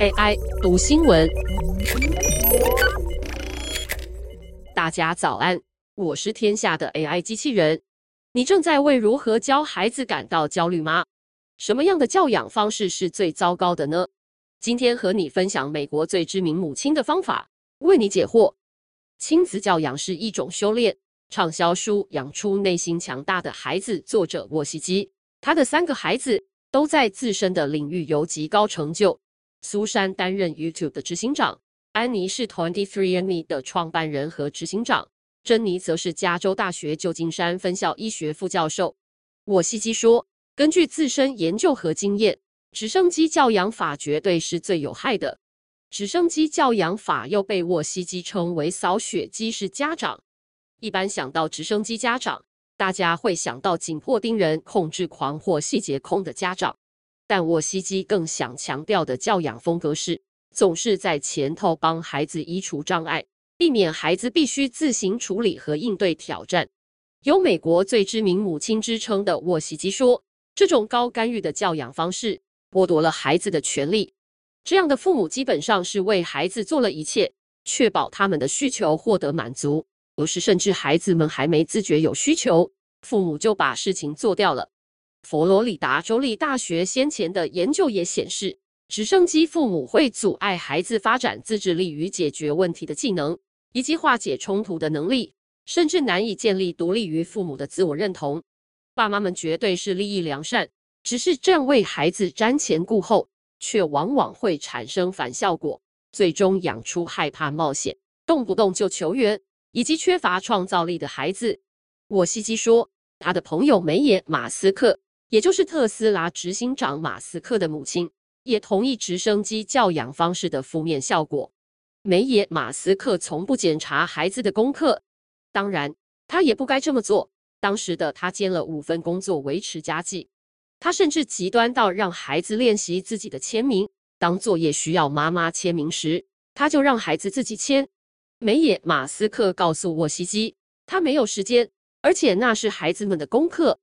AI 读新闻，大家早安，我是天下的 AI 机器人。你正在为如何教孩子感到焦虑吗？什么样的教养方式是最糟糕的呢？今天和你分享美国最知名母亲的方法，为你解惑。亲子教养是一种修炼。畅销书《养出内心强大的孩子》作者沃西基，他的三个孩子都在自身的领域有极高成就。苏珊担任 YouTube 的执行长，安妮是 Twenty Three and Me 的创办人和执行长，珍妮则是加州大学旧金山分校医学副教授。沃西基说，根据自身研究和经验，直升机教养法绝对是最有害的。直升机教养法又被沃西基称为扫雪机式家长。一般想到直升机家长，大家会想到紧迫盯人、控制狂或细节控的家长。但沃西基更想强调的教养风格是，总是在前头帮孩子移除障碍，避免孩子必须自行处理和应对挑战。有美国最知名母亲之称的沃西基说，这种高干预的教养方式剥夺了孩子的权利。这样的父母基本上是为孩子做了一切，确保他们的需求获得满足。有时甚至孩子们还没自觉有需求，父母就把事情做掉了。佛罗里达州立大学先前的研究也显示，直升机父母会阻碍孩子发展自制力与解决问题的技能，以及化解冲突的能力，甚至难以建立独立于父母的自我认同。爸妈们绝对是立意良善，只是这样为孩子瞻前顾后，却往往会产生反效果，最终养出害怕冒险、动不动就求援。以及缺乏创造力的孩子，沃西基说，他的朋友梅耶马斯克，也就是特斯拉执行长马斯克的母亲，也同意直升机教养方式的负面效果。梅耶马斯克从不检查孩子的功课，当然，他也不该这么做。当时的他兼了五份工作维持家计，他甚至极端到让孩子练习自己的签名。当作业需要妈妈签名时，他就让孩子自己签。梅耶马斯克告诉沃西基，他没有时间，而且那是孩子们的功课。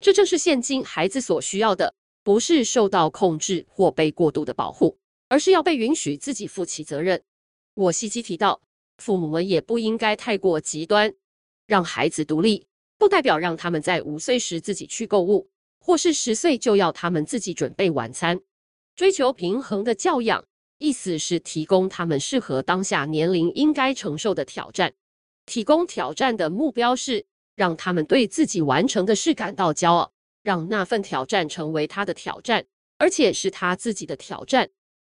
这正是现今孩子所需要的，不是受到控制或被过度的保护，而是要被允许自己负起责任。沃西基提到，父母们也不应该太过极端，让孩子独立，不代表让他们在五岁时自己去购物，或是十岁就要他们自己准备晚餐。追求平衡的教养。意思是提供他们适合当下年龄应该承受的挑战。提供挑战的目标是让他们对自己完成的事感到骄傲，让那份挑战成为他的挑战，而且是他自己的挑战。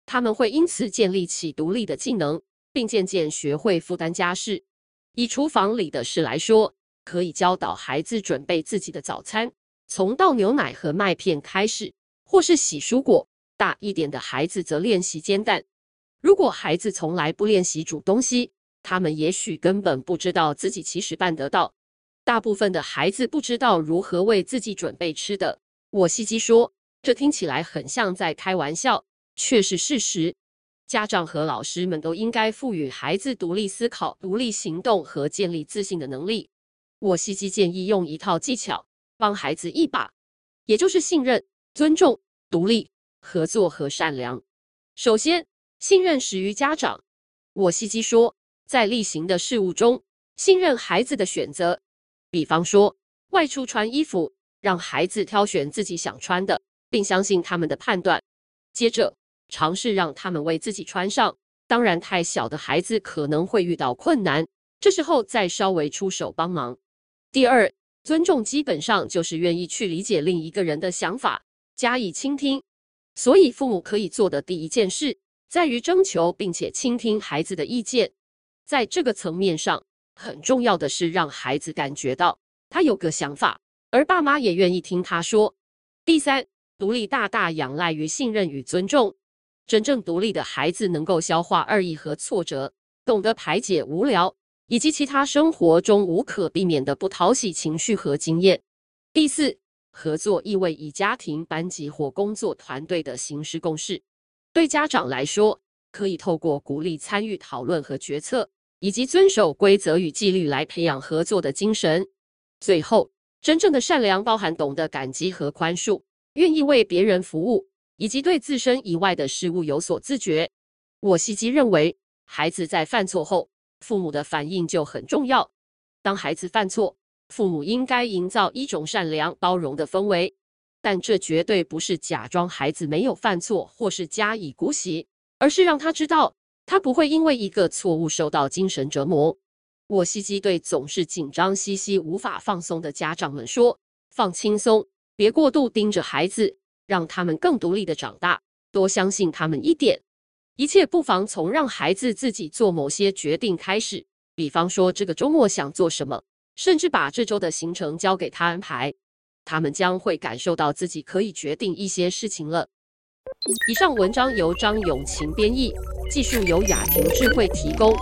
他们会因此建立起独立的技能，并渐渐学会负担家事。以厨房里的事来说，可以教导孩子准备自己的早餐，从倒牛奶和麦片开始，或是洗蔬果。大一点的孩子则练习煎蛋。如果孩子从来不练习煮东西，他们也许根本不知道自己其实办得到。大部分的孩子不知道如何为自己准备吃的。沃西基说，这听起来很像在开玩笑，却是事实。家长和老师们都应该赋予孩子独立思考、独立行动和建立自信的能力。沃西基建议用一套技巧帮孩子一把，也就是信任、尊重、独立。合作和善良。首先，信任始于家长。沃西基说，在例行的事务中，信任孩子的选择。比方说，外出穿衣服，让孩子挑选自己想穿的，并相信他们的判断。接着，尝试让他们为自己穿上。当然，太小的孩子可能会遇到困难，这时候再稍微出手帮忙。第二，尊重基本上就是愿意去理解另一个人的想法，加以倾听。所以，父母可以做的第一件事，在于征求并且倾听孩子的意见。在这个层面上，很重要的是让孩子感觉到他有个想法，而爸妈也愿意听他说。第三，独立大大仰赖于信任与尊重。真正独立的孩子能够消化恶意和挫折，懂得排解无聊以及其他生活中无可避免的不讨喜情绪和经验。第四。合作意味以家庭、班级或工作团队的形式共事。对家长来说，可以透过鼓励参与讨论和决策，以及遵守规则与纪律来培养合作的精神。最后，真正的善良包含懂得感激和宽恕，愿意为别人服务，以及对自身以外的事物有所自觉。沃西基认为，孩子在犯错后，父母的反应就很重要。当孩子犯错，父母应该营造一种善良包容的氛围，但这绝对不是假装孩子没有犯错，或是加以姑息，而是让他知道，他不会因为一个错误受到精神折磨。沃西基对总是紧张兮兮、无法放松的家长们说：“放轻松，别过度盯着孩子，让他们更独立的长大，多相信他们一点。一切不妨从让孩子自己做某些决定开始，比方说这个周末想做什么。”甚至把这周的行程交给他安排，他们将会感受到自己可以决定一些事情了。以上文章由张永晴编译，技术由雅婷智慧提供。